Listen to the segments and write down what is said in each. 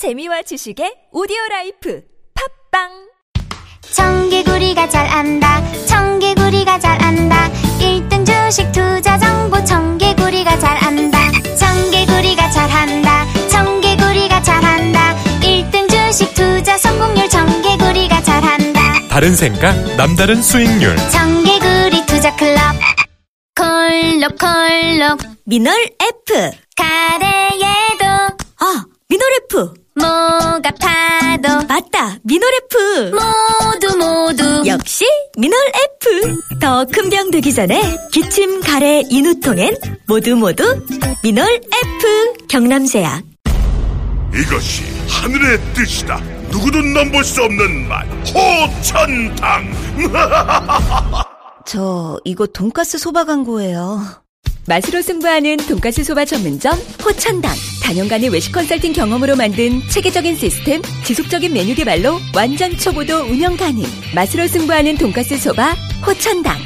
재미와 지식의 오디오 라이프. 팟빵! 청개구리가 잘 안다. 청개구리가 잘 안다. 1등 주식 투자 정보. 청개구리가 잘 안다. 청개구리가 잘 안다. 청개구리가 잘 안다. 1등 주식 투자 성공률. 청개구리가 잘 안다. 다른 생각, 남다른 수익률. 청개구리 투자 클럽. 콜록콜록. 미널 F. 가래에도. 아 미널 F 뭐가 파도 맞다 미널 F 모두 모두 역시 미널 F 더 큰 병 되기 전에 기침 가래 인후통엔 모두 모두 미널 F 경남제약 이것이 하늘의 뜻이다. 누구도 넘볼 수 없는 맛. 호천당. 저 이거 돈가스 소바 광고예요. 맛으로 승부하는 돈가스 소바 전문점 호천당. 단연간의 외식 컨설팅 경험으로 만든 체계적인 시스템, 지속적인 메뉴 개발로 완전 초보도 운영 가능. 맛으로 승부하는 돈가스 소바 호천당.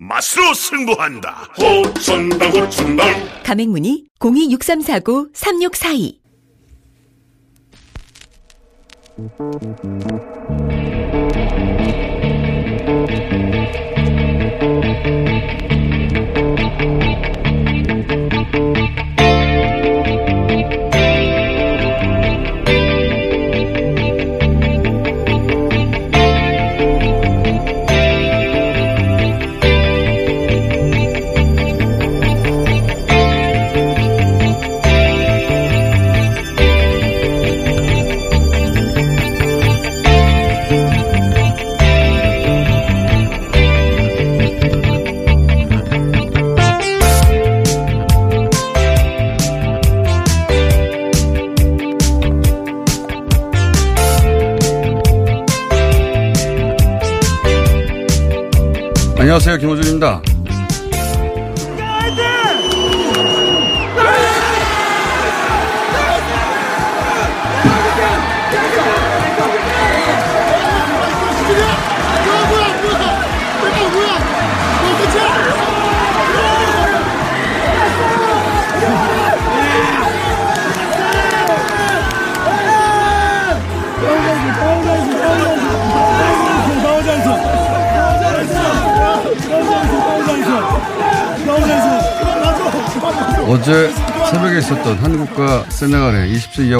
맛으로 승부한다. 호천당 호천당. 가맹문의 026349-3642.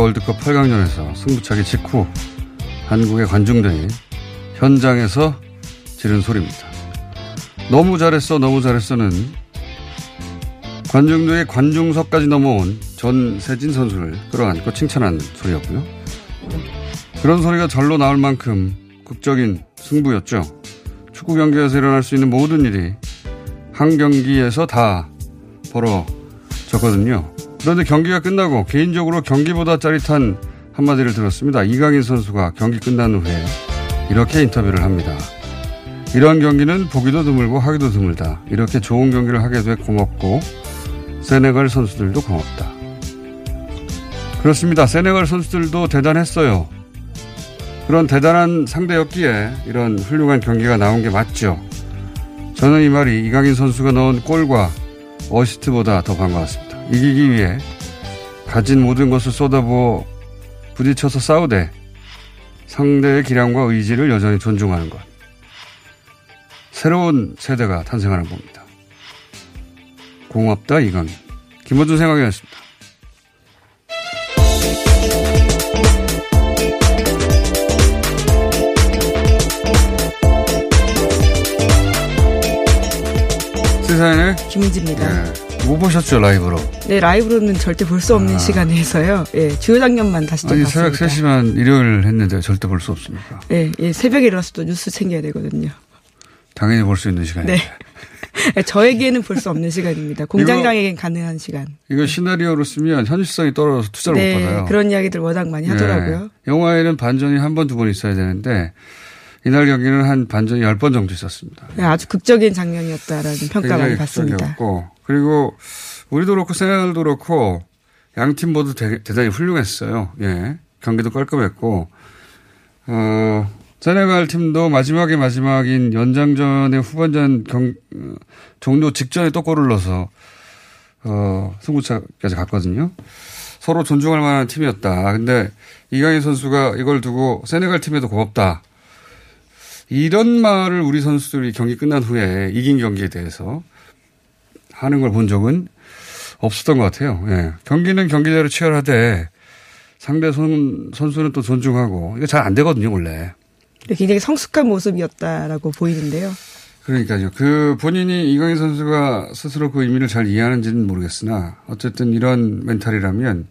월드컵 8강전에서 승부차기 직후 한국의 관중들이 현장에서 지른 소리입니다. 너무 잘했어, 너무 잘했어는 관중들의 관중석까지 넘어온 전세진 선수를 끌어안고 칭찬하는 소리였고요. 그런 소리가 절로 나올 만큼 극적인 승부였죠. 축구 경기에서 일어날 수 있는 모든 일이 한 경기에서 다 벌어졌거든요. 그런데 경기가 끝나고 개인적으로 경기보다 짜릿한 한마디를 들었습니다. 이강인 선수가 경기 끝난 후에 이렇게 인터뷰를 합니다. 이런 경기는 보기도 드물고 하기도 드물다. 이렇게 좋은 경기를 하게 돼 고맙고 세네갈 선수들도 고맙다. 그렇습니다. 세네갈 선수들도 대단했어요. 그런 대단한 상대였기에 이런 훌륭한 경기가 나온 게 맞죠. 저는 이 말이 이강인 선수가 넣은 골과 어시스트보다 더 반가웠습니다. 이기기 위해 가진 모든 것을 쏟아부어 부딪혀서 싸우되 상대의 기량과 의지를 여전히 존중하는 것. 새로운 세대가 탄생하는 겁니다. 고맙다 이강인. 김호준 생각이었습니다. 세상에 김은지입니다. 예, 못 보셨죠 라이브로? 네, 라이브로는 절대 볼 수 없는 아. 시간에 해서요. 예, 주요 장면만 다시 좀 아니. 새벽 3시만 일요일 했는데 절대 볼 수 없습니까? 예, 예, 새벽에 일어나서 또 뉴스 챙겨야 되거든요. 당연히 볼 수 있는 시간이에요. 네. 예, 저에게는 볼 수 없는 시간입니다. 공장장에겐 가능한 시간. 이거 시나리오로 쓰면 현실성이 떨어져서 투자를 못 네, 받아요. 그런 이야기들 워낙 많이 하더라고요. 예, 영화에는 반전이 한 번, 두 번 있어야 되는데 이날 경기는 한 반전이 10번 정도 있었습니다. 예, 아주 극적인 장면이었다라는 평가 많이 굉장히 받습니다. 극적이었고 그리고 우리도 그렇고 세네갈도 그렇고 양 팀 모두 대, 대단히 훌륭했어요. 예. 경기도 깔끔했고 어, 세네갈 팀도 마지막에 마지막인 연장전의 후반전 경, 어, 종료 직전에 또 골을 넣어서 어, 승부차까지 갔거든요. 서로 존중할 만한 팀이었다. 근데 이강인 선수가 이걸 두고 세네갈 팀에도 고맙다. 이런 말을 우리 선수들이 경기 끝난 후에 이긴 경기에 대해서 하는 걸 본 적은 없었던 것 같아요. 예. 경기는 경기대로 치열하되 상대 선, 선수는 또 존중하고 이거 잘 안 되거든요, 원래. 굉장히 성숙한 모습이었다라고 보이는데요. 그러니까요. 그 본인이 이강인 선수가 스스로 그 의미를 잘 이해하는지는 모르겠으나 어쨌든 이런 멘탈이라면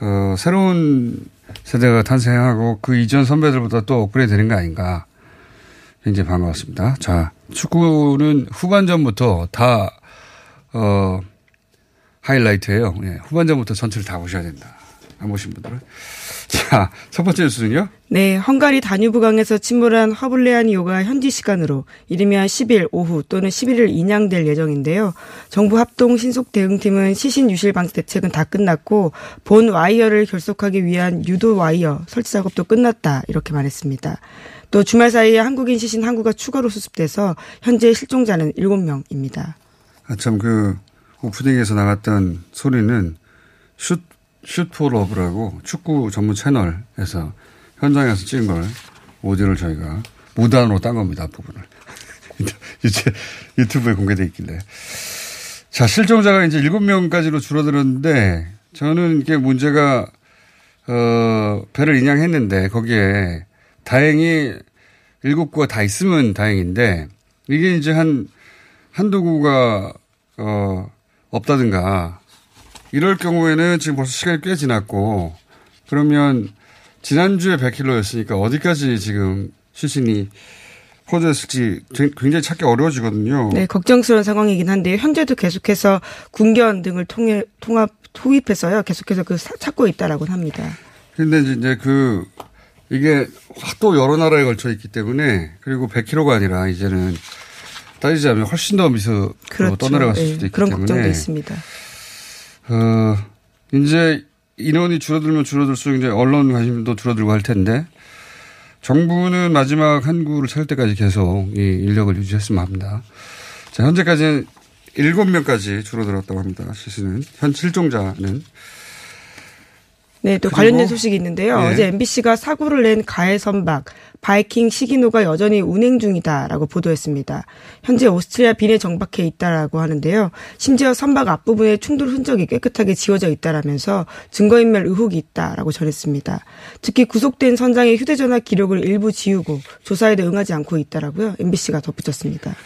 어, 새로운 세대가 탄생하고 그 이전 선배들보다 또 업그레이드 되는 거 아닌가. 굉장히 반가웠습니다. 자, 축구는 후반전부터 다, 어, 하이라이트예요 예, 후반전부터 전체를 다 보셔야 된다. 안 보신 분들은. 자, 첫 번째 뉴스는요? 네, 헝가리 다뉴브강에서 침몰한 허블레아니오가 현지 시간으로 이르면 10일 오후 또는 11일 인양될 예정인데요. 정부 합동 신속 대응팀은 시신 유실 방지 대책은 다 끝났고 본 와이어를 결속하기 위한 유도 와이어 설치 작업도 끝났다 이렇게 말했습니다. 또 주말 사이에 한국인 시신 한 구가 추가로 수습돼서 현재 실종자는 7명입니다. 아, 참, 그, 오프닝에서 나갔던 소리는 슛, 슛포러브라고 축구 전문 채널에서 현장에서 찍은 걸 오디오를 저희가 무단으로 딴 겁니다. 앞부분을. 유튜브에 공개돼 있길래. 자, 실종자가 이제 7명까지로 줄어들었는데 저는 이게 문제가 어, 배를 인양했는데 거기에 다행히 일곱 구가 다 있으면 다행인데 이게 이제 한 한두 구가 어 없다든가 이럴 경우에는 지금 벌써 시간이 꽤 지났고 그러면 지난주에 100킬로였으니까 어디까지 지금 시신이 퍼져있을지 굉장히 찾기 어려워지거든요. 네, 걱정스러운 상황이긴 한데 현재도 계속해서 군견 등을 통해 통합 투입해서요. 계속해서 그 찾고 있다라고 합니다. 근데 이제 그 이게 또 여러 나라에 걸쳐 있기 때문에 그리고 100km가 아니라 이제는 따지자면 훨씬 더 미서 그렇죠. 떠내려갔을 네. 수도 있기 그런 때문에 그런 걱정도 있습니다. 어, 이제 인원이 줄어들면 줄어들수록 이제 언론 관심도 줄어들고 할 텐데 정부는 마지막 한 구를 찾을 때까지 계속 이 인력을 유지했으면 합니다. 자, 현재까지는 7명까지 줄어들었다고 합니다. 시신은. 현 실종자는. 네, 또 관련된 소식이 있는데요. 예. 어제 MBC가 사고를 낸 가해 선박 바이킹 시기노가 여전히 운행 중이다라고 보도했습니다. 현재 오스트리아 빈에 정박해 있다라고 하는데요. 심지어 선박 앞부분에 충돌 흔적이 깨끗하게 지워져 있다라면서 증거인멸 의혹이 있다라고 전했습니다. 특히 구속된 선장의 휴대전화 기록을 일부 지우고 조사에도 응하지 않고 있다라고요. MBC가 덧붙였습니다.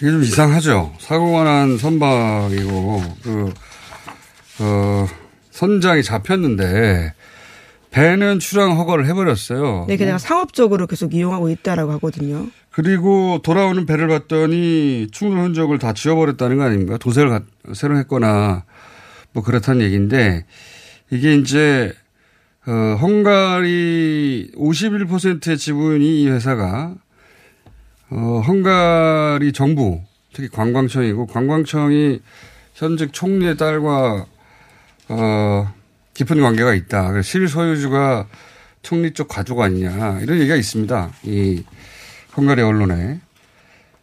이게 좀 이상하죠. 사고가 난 선박이고 그 어. 선장이 잡혔는데 배는 출항 허가를 해버렸어요. 네, 게다가 상업적으로 계속 이용하고 있다라고 하거든요. 그리고 돌아오는 배를 봤더니 충돌 흔적을 다 지워버렸다는 거 아닙니까? 도색을 새로 했거나 뭐 그렇다는 얘기인데 이게 이제 어, 헝가리 51%의 지분이 이 회사가 어, 헝가리 정부 특히 관광청이고 관광청이 현직 총리의 딸과 어, 깊은 관계가 있다. 실소유주가 총리 쪽 가족 아니냐. 이런 얘기가 있습니다. 이 헝가리 언론에.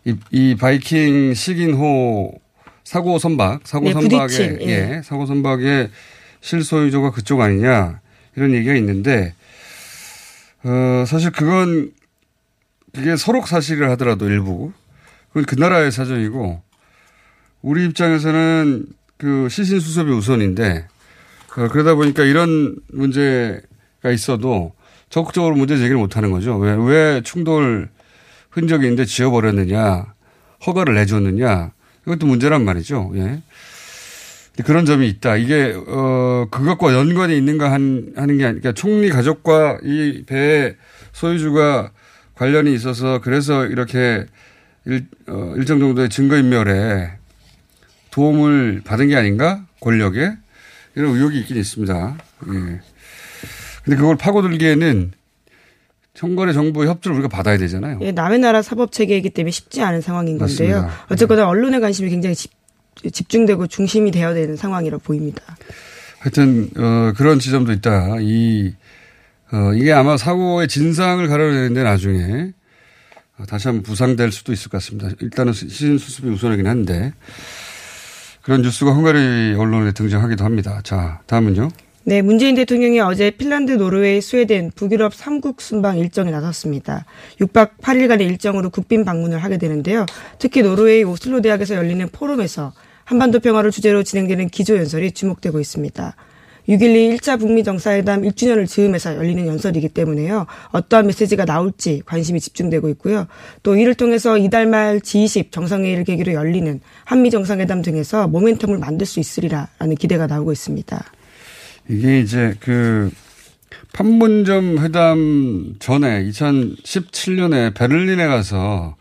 이, 이 바이킹 식인호 사고 선박, 사고 네, 선박에, 예. 예, 사고 선박의 실소유주가 그쪽 아니냐. 이런 얘기가 있는데, 어, 사실 그건 그게 서록 사실을 하더라도 일부. 그건 그 나라의 사정이고, 우리 입장에서는 그 시신 수습이 우선인데, 어, 그러다 보니까 이런 문제가 있어도 적극적으로 문제 제기를 못 하는 거죠. 왜, 왜 충돌 흔적이 있는데 지워버렸느냐, 허가를 내줬느냐, 이것도 문제란 말이죠. 예. 그런 점이 있다. 이게, 어, 그것과 연관이 있는가 한, 하는 게 아니니까 총리 가족과 이배 소유주가 관련이 있어서 그래서 이렇게 일, 어, 일정 정도의 증거 인멸에 도움을 받은 게 아닌가? 권력에? 이런 의혹이 있긴 있습니다. 예. 근데 그걸 파고들기에는 청거래 정부의 협조를 우리가 받아야 되잖아요. 예, 남의 나라 사법 체계이기 때문에 쉽지 않은 상황인 건데요. 맞습니다. 어쨌거나 네. 언론의 관심이 굉장히 집, 집중되고 중심이 되어야 되는 상황이라 보입니다. 하여튼 어, 그런 지점도 있다. 이 어, 이게 아마 사고의 진상을 가려내는데 나중에 다시 한번 부상될 수도 있을 것 같습니다. 일단은 시신 수습이 우선이긴 한데 그런 뉴스가 헝가리 언론에 등장하기도 합니다. 자, 다음은요. 네, 문재인 대통령이 어제 핀란드, 노르웨이, 스웨덴, 북유럽 3국 순방 일정에 나섰습니다. 6박 8일간의 일정으로 국빈 방문을 하게 되는데요. 특히 노르웨이 오슬로 대학에서 열리는 포럼에서 한반도 평화를 주제로 진행되는 기조연설이 주목되고 있습니다. 6.12 1차 북미 정상회담 1주년을 즈음해서 열리는 연설이기 때문에요. 어떠한 메시지가 나올지 관심이 집중되고 있고요. 또 이를 통해서 이달 말 G20 정상회의를 계기로 열리는 한미 정상회담 등에서 모멘텀을 만들 수 있으리라는 기대가 나오고 있습니다. 이게 이제 그 판문점 회담 전에 2017년에 베를린에 가서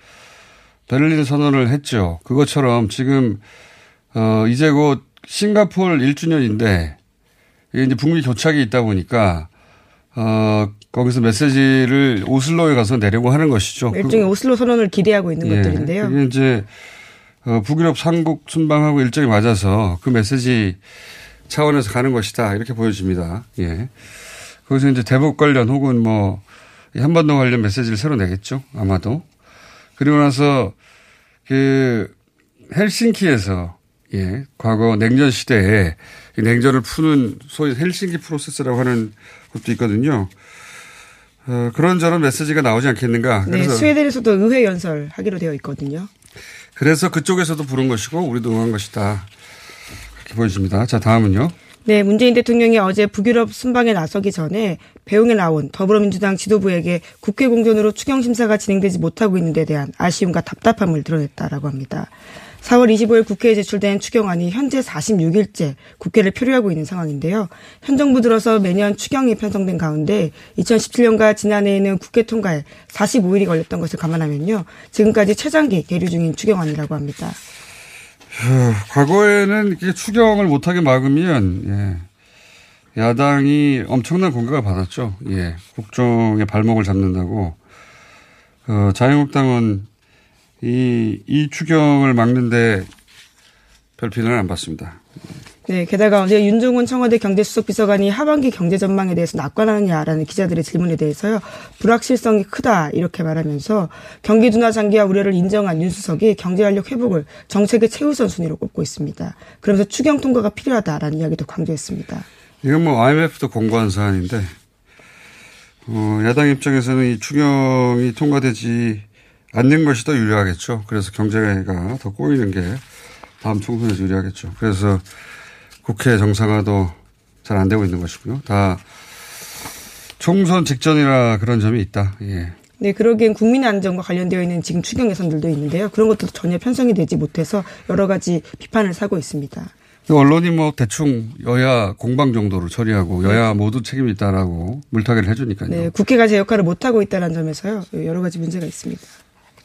베를린 선언을 했죠. 그것처럼 지금 어 이제 곧 싱가폴 1주년인데 이게 이제 북미 교착이 있다 보니까 어 거기서 메시지를 오슬로에 가서 내려고 하는 것이죠. 일종의 그, 오슬로 선언을 기대하고 있는 예, 것들인데요. 이게 이제 어, 북유럽 삼국 순방하고 일정이 맞아서 그 메시지 차원에서 가는 것이다. 이렇게 보여집니다. 예. 거기서 이제 대북 관련 혹은 뭐 한반도 관련 메시지를 새로 내겠죠. 아마도. 그리고 나서 그 헬싱키에서 예, 과거 냉전 시대에 냉전을 푸는 소위 헬싱키 프로세스라고 하는 것도 있거든요. 어, 그런 저런 메시지가 나오지 않겠는가. 네, 스웨덴에서도 의회 연설 하기로 되어 있거든요. 그래서 그쪽에서도 부른 것이고 우리도 응한 것이다. 그렇게 보여집니다. 자, 다음은요. 네, 문재인 대통령이 어제 북유럽 순방에 나서기 전에 배웅에 나온 더불어민주당 지도부에게 국회 공전으로 추경 심사가 진행되지 못하고 있는 데 대한 아쉬움과 답답함을 드러냈다라고 합니다. 4월 25일 국회에 제출된 추경안이 현재 46일째 국회를 표류하고 있는 상황인데요. 현 정부 들어서 매년 추경이 편성된 가운데 2017년과 지난해에는 국회 통과에 45일이 걸렸던 것을 감안하면요. 지금까지 최장기 계류 중인 추경안이라고 합니다. 과거에는 이렇게 추경을 못하게 막으면 예. 야당이 엄청난 공격을 받았죠. 예. 국정의 발목을 잡는다고. 어, 자유한국당은 이, 이 추경을 막는데 별 비난을 안 받습니다. 네, 게다가 어제 윤종훈 청와대 경제수석 비서관이 하반기 경제 전망에 대해서 낙관하느냐라는 기자들의 질문에 대해서요, 불확실성이 크다, 이렇게 말하면서 경기 둔화 장기화 우려를 인정한 윤 수석이 경제활력 회복을 정책의 최우선 순위로 꼽고 있습니다. 그러면서 추경 통과가 필요하다라는 이야기도 강조했습니다. 이건 뭐 IMF도 공고한 사안인데, 어, 야당 입장에서는 이 추경이 통과되지 않는 것이 더 유리하겠죠. 그래서 경제가 더 꼬이는 게 다음 총선에서 유리하겠죠. 그래서 국회 정상화도 잘 안 되고 있는 것이고요. 다 총선 직전이라 그런 점이 있다. 예. 네, 그러기엔 국민 안정과 관련되어 있는 지금 추경 예산들도 있는데요. 그런 것도 전혀 편성이 되지 못해서 여러 가지 비판을 사고 있습니다. 언론이 뭐 대충 여야 공방 정도로 처리하고 여야 모두 책임이 있다라고 물타기를 해주니까요. 네, 국회가 제 역할을 못하고 있다는 점에서요. 여러 가지 문제가 있습니다.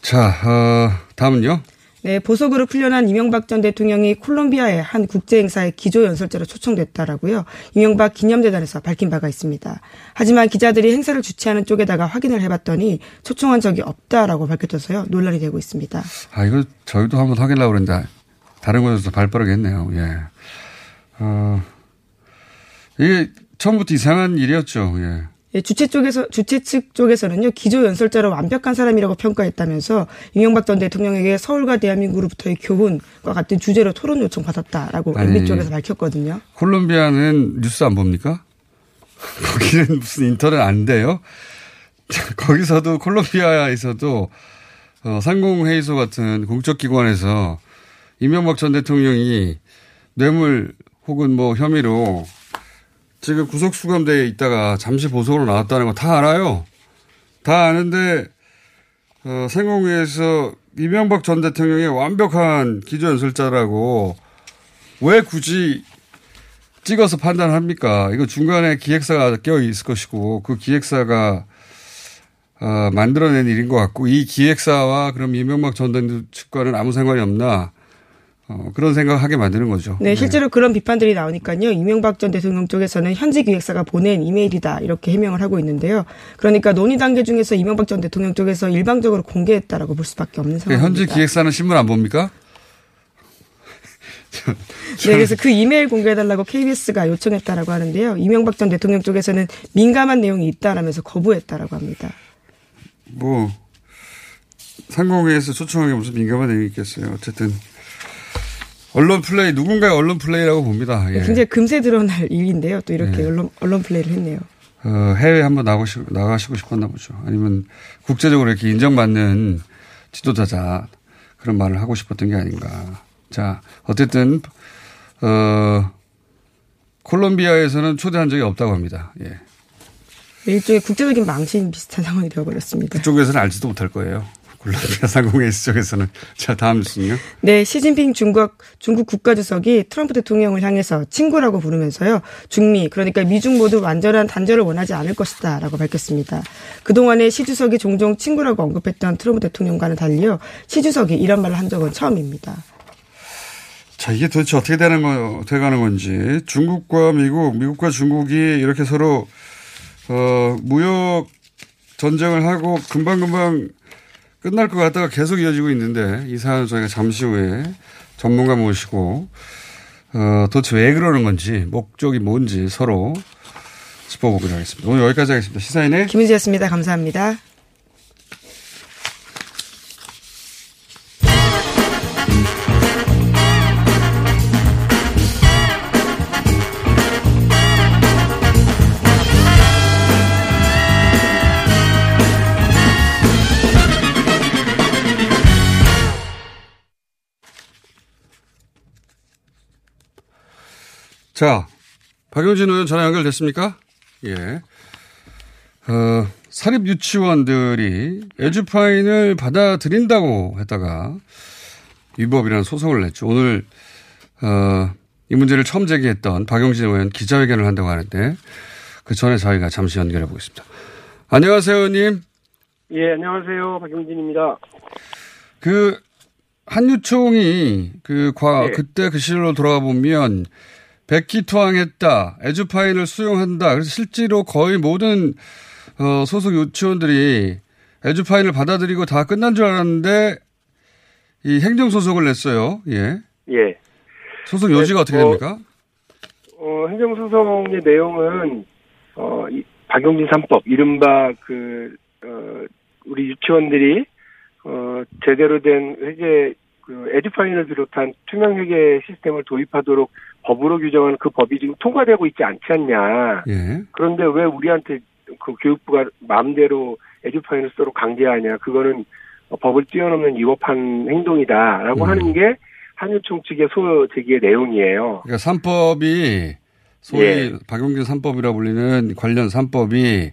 자, 어, 다음은요. 네, 보석으로 풀려난 이명박 전 대통령이 콜롬비아의 한 국제행사에 기조연설자로 초청됐다라고요. 이명박 기념재단에서 밝힌 바가 있습니다. 하지만 기자들이 행사를 주최하는 쪽에다가 확인을 해봤더니 초청한 적이 없다라고 밝혀져서요. 논란이 되고 있습니다. 아, 이거 저희도 한번 확인하려고 그랬는데 다른 곳에서 발빠르겠네요. 예. 어, 이게 처음부터 이상한 일이었죠. 예. 예, 주최 쪽에서 주최 측 쪽에서는요 기조 연설자로 완벽한 사람이라고 평가했다면서 이명박 전 대통령에게 서울과 대한민국으로부터의 교훈과 같은 주제로 토론 요청 받았다라고 MB 쪽에서 밝혔거든요. 콜롬비아는 뉴스 안 봅니까? 거기는 무슨 인터넷 안 돼요? 거기서도 콜롬비아에서도 어, 상공회의소 같은 공적 기관에서 이명박 전 대통령이 뇌물 혹은 뭐 혐의로 지금 구속수감대에 있다가 잠시 보석으로 나왔다는 거 다 알아요. 다 아는데, 어, 생공위에서 이명박 전 대통령의 완벽한 기조연설자라고 왜 굳이 찍어서 판단합니까? 이거 중간에 기획사가 껴 있을 것이고 그 기획사가 어, 만들어낸 일인 것 같고 이 기획사와 그럼 이명박 전 대통령 측과는 아무 상관이 없나? 어, 그런 생각을 하게 만드는 거죠. 네, 실제로 네. 그런 비판들이 나오니까요. 이명박 전 대통령 쪽에서는 현지 기획사가 보낸 이메일이다 이렇게 해명을 하고 있는데요. 그러니까 논의 단계 중에서 이명박 전 대통령 쪽에서 일방적으로 공개했다라고 볼 수밖에 없는 상황입니다. 현지 기획사는 신문 안 봅니까? 네, 그래서 그 이메일 공개해달라고 KBS가 요청했다라고 하는데요. 이명박 전 대통령 쪽에서는 민감한 내용이 있다라면서 거부했다라고 합니다. 뭐 상공회에서 초청한 게 무슨 민감한 내용이 있겠어요. 어쨌든 언론 플레이 누군가의 언론 플레이라고 봅니다. 예. 굉장히 금세 드러날 일인데요. 또 이렇게 예. 언론 언론 플레이를 했네요. 어, 해외 한번 나가시고, 나가시고 싶었나 보죠. 아니면 국제적으로 이렇게 인정받는 지도자자 그런 말을 하고 싶었던 게 아닌가. 자, 어쨌든, 어, 콜롬비아에서는 초대한 적이 없다고 합니다. 예. 일종의 국제적인 망신 비슷한 상황이 되어버렸습니다. 그쪽에서는 알지도 못할 거예요. 콜롬비아 상공회의 쪽에서는. 자, 다음 뉴스는요. 네, 시진핑 중국 중국 국가주석이 트럼프 대통령을 향해서 친구라고 부르면서요. 중미 그러니까 미중 모두 완전한 단절을 원하지 않을 것이다라고 밝혔습니다. 그동안에 시 주석이 종종 친구라고 언급했던 트럼프 대통령과는 달리요. 시 주석이 이런 말을 한 적은 처음입니다. 자, 이게 도대체 어떻게 되는 거, 돼가는 건지. 중국과 미국, 미국과 중국이 이렇게 서로, 어, 무역 전쟁을 하고 금방금방 끝날 것 같다가 계속 이어지고 있는데 이 사안은 저희가 잠시 후에 전문가 모시고, 어, 도대체 왜 그러는 건지, 목적이 뭔지 서로 짚어보기로 하겠습니다. 오늘 여기까지 하겠습니다. 시사인의 김은지였습니다. 감사합니다. 자, 박용진 의원 전화 연결됐습니까? 예. 어, 사립 유치원들이 에듀파인을 받아들인다고 했다가 위법이라는 소송을 냈죠. 오늘, 어, 이 문제를 처음 제기했던 박용진 의원 기자회견을 한다고 하는데 그 전에 저희가 잠시 연결해 보겠습니다. 안녕하세요, 의원님. 예, 안녕하세요. 박용진입니다. 그, 한유총이 그 과, 네. 그때 그 시절로 돌아가 보면 백기투항했다, 에듀파인을 수용한다. 그래서 실제로 거의 모든 어, 소속 유치원들이 에듀파인을 받아들이고 다 끝난 줄 알았는데 이 행정소송을 냈어요. 예. 예. 소송 요지가 네, 어떻게 어, 됩니까? 어, 행정 소송의 내용은, 어, 이 박용진 3법, 이른바 그, 어, 우리 유치원들이, 어, 제대로 된 회계, 그, 에듀파인을 비롯한 투명 회계 시스템을 도입하도록 법으로 규정하는 그 법이 지금 통과되고 있지 않지 않냐. 예. 그런데 왜 우리한테 그 교육부가 마음대로 쓰도록 강제하냐. 그거는 어, 법을 뛰어넘는 위법한 행동이다라고 음. 하는 게 한유총 측의 소 제기의 내용이에요. 그러니까 3법이 소위 예. 박용진 3법이라 불리는 관련 3법이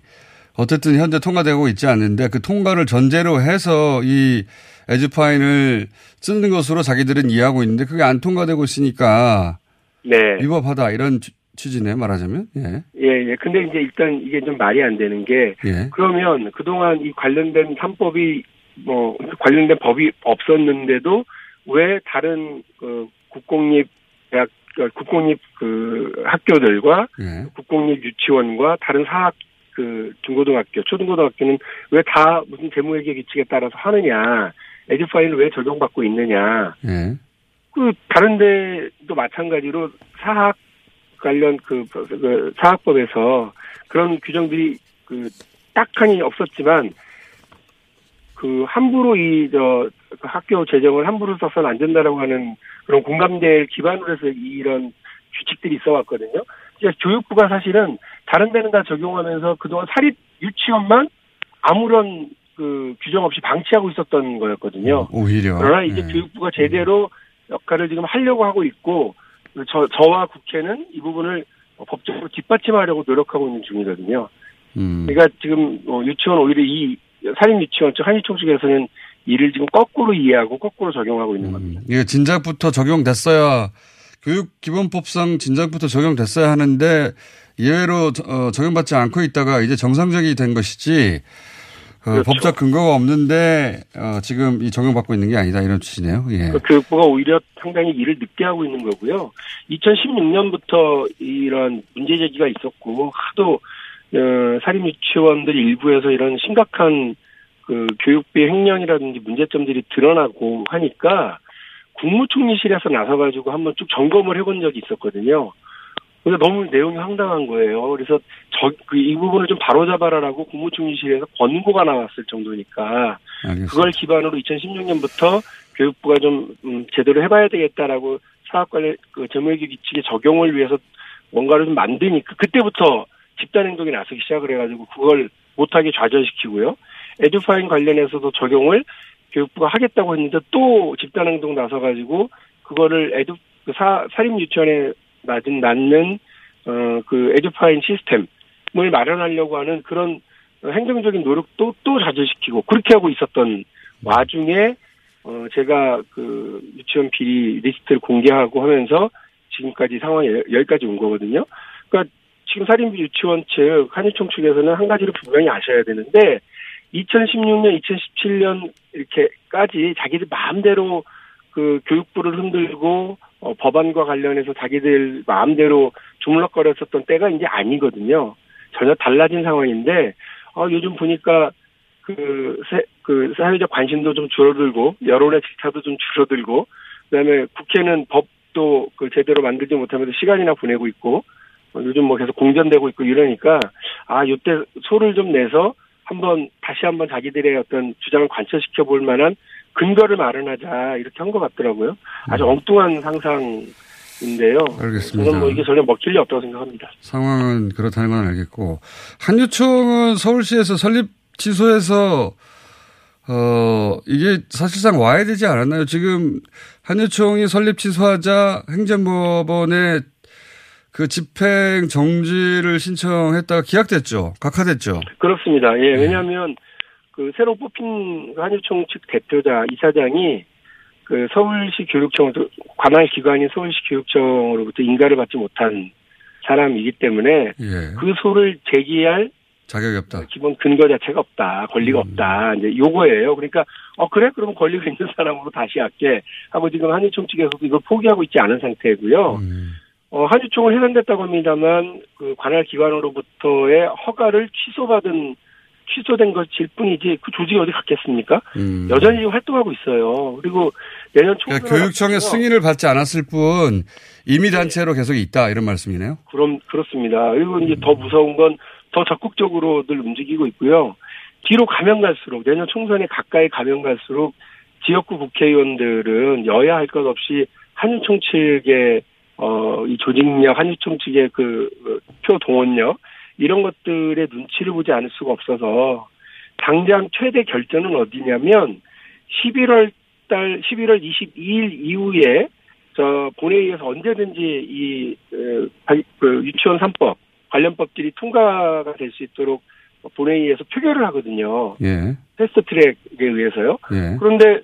어쨌든 현재 통과되고 있지 않는데 그 통과를 전제로 해서 이 에듀파인을 쓰는 것으로 자기들은 이해하고 있는데 그게 안 통과되고 있으니까 네. 위법하다 이런 취- 취지네 말하자면 예. 예, 예. 근데 이제 일단 이게 좀 말이 안 되는 게 예. 그러면 그동안 이 관련된 3법이 뭐 관련된 법이 없었는데도 왜 다른 그 국공립 대학 그 국공립 그 학교들과 예. 국공립 유치원과 다른 사학 그 중고등학교, 초등고등학교는 왜 다 무슨 재무회계 규칙에 따라서 하느냐, 에듀파인을 왜 적용받고 있느냐, 예. 그 다른 데도 마찬가지로 사학 관련 그, 그 사학법에서 그런 규정들이 그 딱하니 없었지만 그 함부로 이저 그 학교 재정을 함부로 써서는 안 된다라고 하는 그런 공감대를 기반으로 해서 이런 규칙들이 있어 왔거든요. 이제 교육부가 사실은 다른 데는 다 적용하면서 그동안 사립 유치원만 아무런 그 규정 없이 방치하고 있었던 거였거든요. 오히려 그러나 이제 예. 교육부가 제대로 역할을 지금 하려고 하고 있고 저 저와 국회는 이 부분을 법적으로 뒷받침하려고 노력하고 있는 중이거든요. 음. 그러니까 지금 어, 유치원 오히려 이 사립 유치원 즉 한유총 측에서는 이를 지금 거꾸로 이해하고 거꾸로 적용하고 있는 겁니다. 음. 이게 진작부터 적용됐어야 교육 기본법상 진작부터 적용됐어야 하는데 예외로 저- 어, 적용받지 않고 있다가 이제 정상적이 된 것이지 어, 그렇죠. 법적 근거가 없는데 어, 지금 이 적용받고 있는 게 아니다 이런 취지네요. 예. 그 교육부가 오히려 상당히 일을 늦게 하고 있는 거고요. 2016년부터 이런 문제 제기가 있었고 하도 어, 사립 유치원들 일부에서 이런 심각한 그 교육비 횡령이라든지 문제점들이 드러나고 하니까 국무총리실에서 나서가지고 한번 쭉 점검을 해본 적이 있었거든요. 근데 너무 내용이 황당한 거예요. 그래서 저, 그, 이 부분을 좀 바로잡아라라고 국무총리실에서 권고가 나왔을 정도니까 알겠습니다. 그걸 기반으로 2016년부터 교육부가 좀 음, 제대로 해봐야 되겠다라고 사학 관련 그 재무회계 규칙의 적용을 위해서 뭔가를 좀 만드니까 그때부터 집단 행동이 나서기 시작을 해가지고 그걸 못하게 좌절시키고요. 에듀파인 관련해서도 적용을 교육부가 하겠다고 했는데 또 집단 행동 나서가지고 그거를 에듀 그 사, 사립 유치원에 낮은 낳는 어 그 에듀파인 시스템을 마련하려고 하는 그런 행정적인 노력도 또 좌절시키고 그렇게 하고 있었던 와중에 어 제가 그 유치원 비리 리스트를 공개하고 하면서 지금까지 상황이 여기까지 온 거거든요. 그러니까 지금 사립 유치원 측 한유총 측에서는 한 가지를 분명히 아셔야 되는데 2016년, 2017년 이렇게까지 자기들 마음대로 그 교육부를 흔들고 어, 법안과 관련해서 자기들 마음대로 주물럭거렸었던 때가 이제 아니거든요. 전혀 달라진 상황인데 어, 요즘 보니까 그, 세, 그 사회적 관심도 좀 줄어들고 여론의 질타도 좀 줄어들고 그다음에 국회는 법도 그 제대로 만들지 못하면서 시간이나 보내고 있고 어, 요즘 뭐 계속 공전되고 있고 이러니까 아 요때 소를 좀 내서 한번 다시 한번 자기들의 어떤 주장을 관철시켜 볼 만한 근거를 마련하자 이렇게 한 것 같더라고요. 아주 음. 엉뚱한 상상인데요. 알겠습니다. 저는 뭐 이게 전혀 먹힐 리 없다고 생각합니다. 상황은 그렇다는 건 알겠고 한유총은 서울시에서 설립 취소해서 어 이게 사실상 와야 되지 않았나요? 지금 한유총이 설립 취소하자 행정법원에 그 집행 정지를 신청했다가 기각됐죠. 각하됐죠. 그렇습니다. 예, 네. 왜냐하면 그 새로 뽑힌 한유총 측 대표자 이사장이 그 서울시 교육청 관할 기관인 서울시 교육청으로부터 인가를 받지 못한 사람이기 때문에 예. 그 소를 제기할 자격이 없다. 기본 근거 자체가 없다. 권리가 음. 없다. 이제 요거예요. 그러니까 어 그래 그럼 권리가 있는 사람으로 다시 할게 하고 지금 한유총 측에서도 이걸 포기하고 있지 않은 상태고요. 음. 어, 한유총을 해산됐다고 합니다만 그 관할 기관으로부터의 허가를 취소받은 취소된 것일 뿐이지 그 조직이 어디 갔겠습니까? 음. 여전히 활동하고 있어요. 그리고 내년 총 그러니까 교육청의 승인을 받지 않았을 뿐 임의 단체로 네. 계속 있다 이런 말씀이네요. 그럼 그렇습니다. 그리고 이제 음. 더 무서운 건 더 적극적으로 늘 움직이고 있고요. 뒤로 가면 갈수록 내년 총선에 가까이 가면 갈수록 지역구 국회의원들은 여야 할 것 없이 한유총 측의 어, 이 조직력, 한유총 측의 그, 그, 표 동원력, 이런 것들의 눈치를 보지 않을 수가 없어서, 당장 최대 결전은 어디냐면, 11월 달, 11월 22일 이후에, 저, 본회의에서 언제든지 이, 그, 그 유치원 3법, 관련법들이 통과가 될 수 있도록 본회의에서 표결을 하거든요. 예. 패스트 트랙에 의해서요. 예. 그런데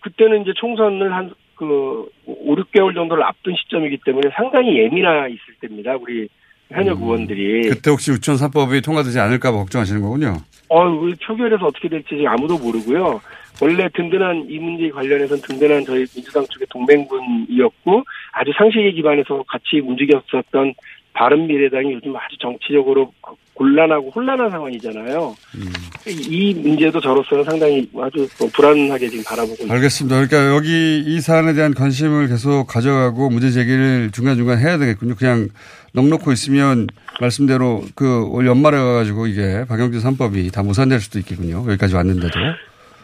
그때는 이제 총선을 한 그 5, 6개월 정도를 앞둔 시점이기 때문에 상당히 예민하 있을 때입니다. 우리 현역 음, 의원들이. 그때 혹시 우천 3법이 통과되지 않을까 봐 걱정하시는 거군요. 어, 우리 표결에서 어떻게 될지 아무도 모르고요. 원래 든든한 이 문제 관련해서는 든든한 저희 민주당 쪽의 동맹군이었고 아주 상식에 기반해서 같이 움직였었던 바른미래당이 요즘 아주 정치적으로 곤란하고 혼란한 상황이잖아요. 음. 이 문제도 저로서는 상당히 아주 뭐 불안하게 지금 바라보고 있습니다. 알겠습니다. 그러니까 여기 이 사안에 대한 관심을 계속 가져가고 문제 제기를 중간중간 해야 되겠군요. 그냥 넉넉고 있으면 말씀대로 그 올 연말에 가가지고 이게 박영진 3법이 다 무산될 수도 있겠군요. 여기까지 왔는데도.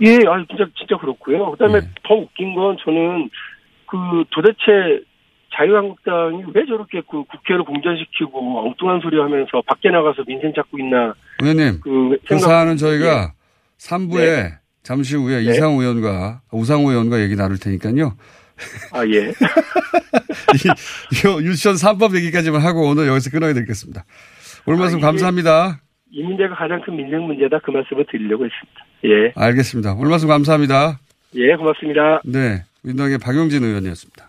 예, 아 진짜 진짜 그렇고요. 그 다음에 네. 더 웃긴 건 저는 그 도대체 자유한국당이 왜 저렇게 그 국회를 공전시키고 엉뚱한 소리 하면서 밖에 나가서 민생 찾고 있나. 의원님, 그, 그 사안은 저희가 예. 3부에 네. 잠시 후에 네. 이상우 의원과, 우상호 의원과 얘기 나눌 테니까요. 아, 예. 이, 유치원 3법 얘기까지만 하고 오늘 여기서 끊어야 되겠습니다. 오늘 말씀 아, 감사합니다. 이 문제가 가장 큰 민생 문제다 그 말씀을 드리려고 했습니다. 예. 알겠습니다. 오늘 말씀 감사합니다. 예, 고맙습니다. 네. 민당의 박용진 의원이었습니다.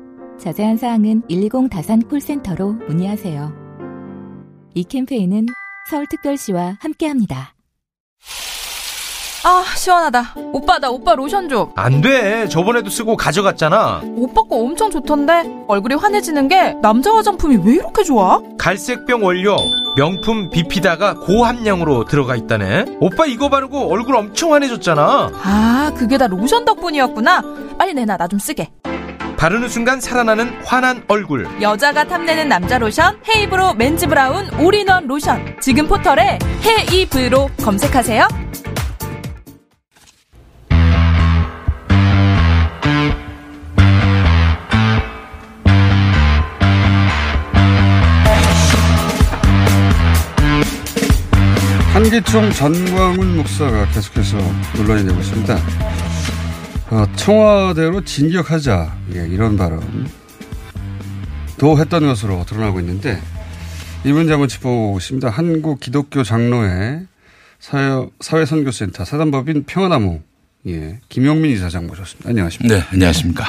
자세한 사항은 120 다산 콜센터로 문의하세요. 이 캠페인은 서울특별시와 함께합니다. 아, 시원하다. 오빠, 나 오빠 로션 좀. 안 돼. 저번에도 쓰고 가져갔잖아. 오빠 거 엄청 좋던데? 얼굴이 환해지는 게 남자 화장품이 왜 이렇게 좋아? 갈색병 원료, 명품 비피다가 고함량으로 들어가 있다네. 오빠 이거 바르고 얼굴 엄청 환해졌잖아. 아, 그게 다 로션 덕분이었구나. 빨리 내놔, 나 좀 쓰게. 바르는 순간 살아나는 환한 얼굴. 여자가 탐내는 남자 로션 헤이브로 맨즈 브라운 올인원 로션. 지금 포털에 헤이브로 검색하세요. 한기총 전광훈 목사가 계속해서 논란이 되고 있습니다. 어, 청와대로 진격하자 예, 이런 발언 도 했던 것으로 드러나고 있는데 이 문제 한번 짚어보고 있습니다. 한국 기독교 장로회 사회, 사회선교센터 사단법인 평화나무 예, 김용민 이사장 모셨습니다. 안녕하십니까? 네, 안녕하십니까?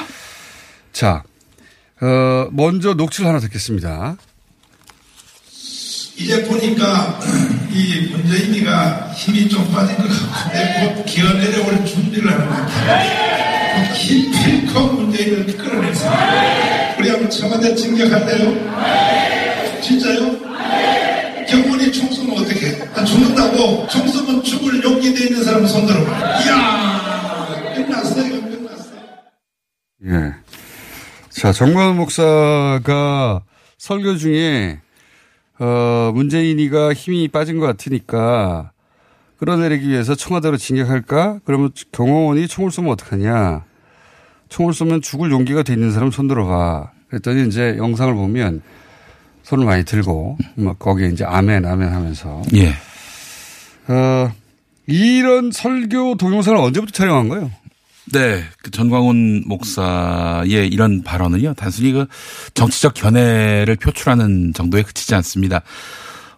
자, 어, 먼저 녹취를 하나 듣겠습니다. 이제 보니까 이 문재인이가 힘이 좀 빠진 것 같은데 곧 기어 내려올 준비를 하는 것 같아요. 힘필컷 문재인을 끌어내서 우리 한번 청와대 진격할래요? 진짜요? 경원이 총 쏘면 어떻게? 아, 죽는다고? 총 쏘면 죽을 용기 돼 있는 사람은 손들어. 이야, 끝났어요, 끝났어요. 예. 자, 정광훈 목사가 설교 중에 어, 문재인이가 힘이 빠진 것 같으니까 끌어내리기 위해서 청와대로 진격할까? 그러면 경호원이 총을 쏘면 어떡하냐? 총을 쏘면 죽을 용기가 돼 있는 사람 손 들어가. 그랬더니 이제 영상을 보면 손을 많이 들고 막 거기에 이제 아멘 아멘 하면서 예. 어, 이런 설교 동영상을 언제부터 촬영한 거예요? 네, 그 전광훈 목사의 이런 발언은요, 단순히 그 정치적 견해를 표출하는 정도에 그치지 않습니다.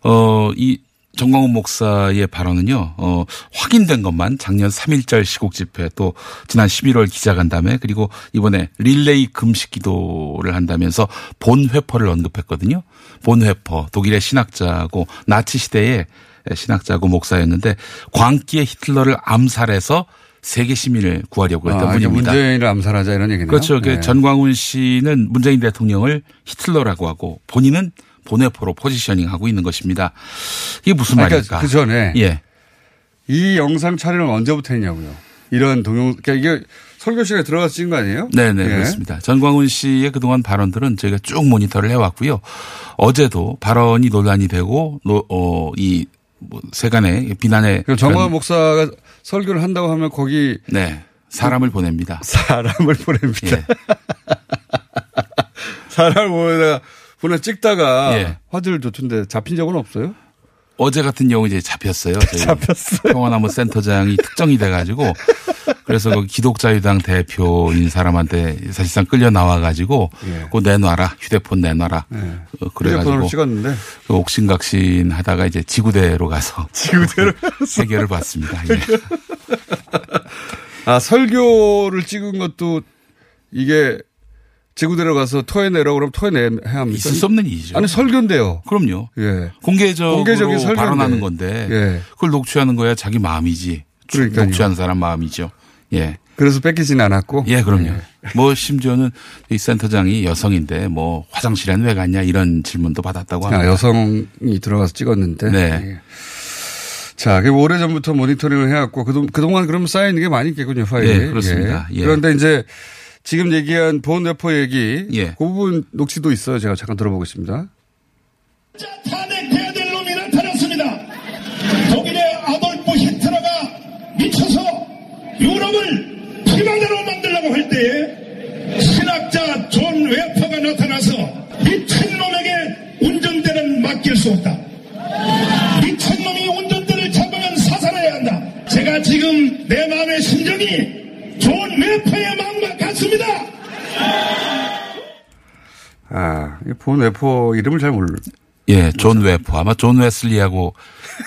어, 이 정광훈 목사의 발언은요, 어, 확인된 것만 작년 3.1절 시국 집회 또 지난 11월 기자간담회 그리고 이번에 릴레이 금식 기도를 한다면서 본회퍼를 언급했거든요. 본회퍼, 독일의 신학자고 나치 시대의 신학자고 목사였는데 광기의 히틀러를 암살해서 세계 시민을 구하려고 했던 아, 분입니다. 문재인을 암살하자 이런 얘기네요. 그렇죠. 그 네. 전광훈 씨는 문재인 대통령을 히틀러라고 하고 본인은 본회포로 포지셔닝하고 있는 것입니다. 이게 무슨 아니, 말일까? 그러니까 그 전에 예. 이 영상 촬영을 언제부터 했냐고요. 이런 동영, 그러니까 이게 설교 시간에 들어가서 찍은 거 아니에요? 네네 예. 그렇습니다. 전광훈 씨의 그동안 발언들은 저희가 쭉 모니터를 해왔고요. 어제도 발언이 논란이 되고 어, 이 뭐, 세간의 그 정광 목사가 설교를 한다고 하면 거기 네 사람을 보냅니다. 사람을 보냅니다. 예. 사람을 보내다가 보내 찍다가 예. 화질 좋던데 잡힌 적은 없어요? 어제 같은 경우 이제 잡혔어요. 저희 잡혔어요. 평화나무 센터장이 특정이 돼가지고 그래서 그 기독자유당 대표인 사람한테 사실상 끌려 나와가지고 예. 그거 내놔라 휴대폰 내놔라 예. 어, 그래가지고 찍었는데 그 옥신각신 하다가 이제 지구대로 가서 지구대로 해결을 받습니다. 예. 아 설교를 찍은 것도 이게 지구대로 가서 토해내라 그러면 토해내야 합니까? 있을 수 없는 일이죠. 아니 설교인데요. 그럼요. 예. 공개적으로 공개적인 설교인데. 발언하는 건데 예. 그걸 녹취하는 거야 자기 마음이지. 그러니까요. 녹취하는 사람 마음이죠. 예. 그래서 뺏기지는 않았고. 예, 그럼요. 뭐 심지어는 이 센터장이 여성인데 뭐 화장실엔 왜 갔냐 이런 질문도 받았다고 합니다. 아, 여성이 들어가서 찍었는데. 네. 예. 자, 그 오래 전부터 모니터링을 해왔고 그동, 그동안 그러면 쌓여 있는 게 많이 있겠군요, 파일이. 네, 그렇습니다. 예. 그런데 이제 지금 얘기한 본회퍼 얘기. 예. 그 부분 녹취도 있어요. 제가 잠깐 들어보겠습니다. 탄핵해야 될 놈이 나타났습니다. 독일의 아돌프 히틀러가 미쳐서 유럽을 피바다로 만들려고 할 때에 신학자 본회퍼가 나타나서 미친 놈에게 운전대는 맡길 수 없다. 미친 놈이 운전대를 잡으면 사살해야 한다. 제가 지금 내 마음의 심정이 존 웨퍼의 마음 과 같습니다. 아, 이 본회퍼 이름을 잘 몰라. 예, 존 웨퍼. 아마 존 웨슬리하고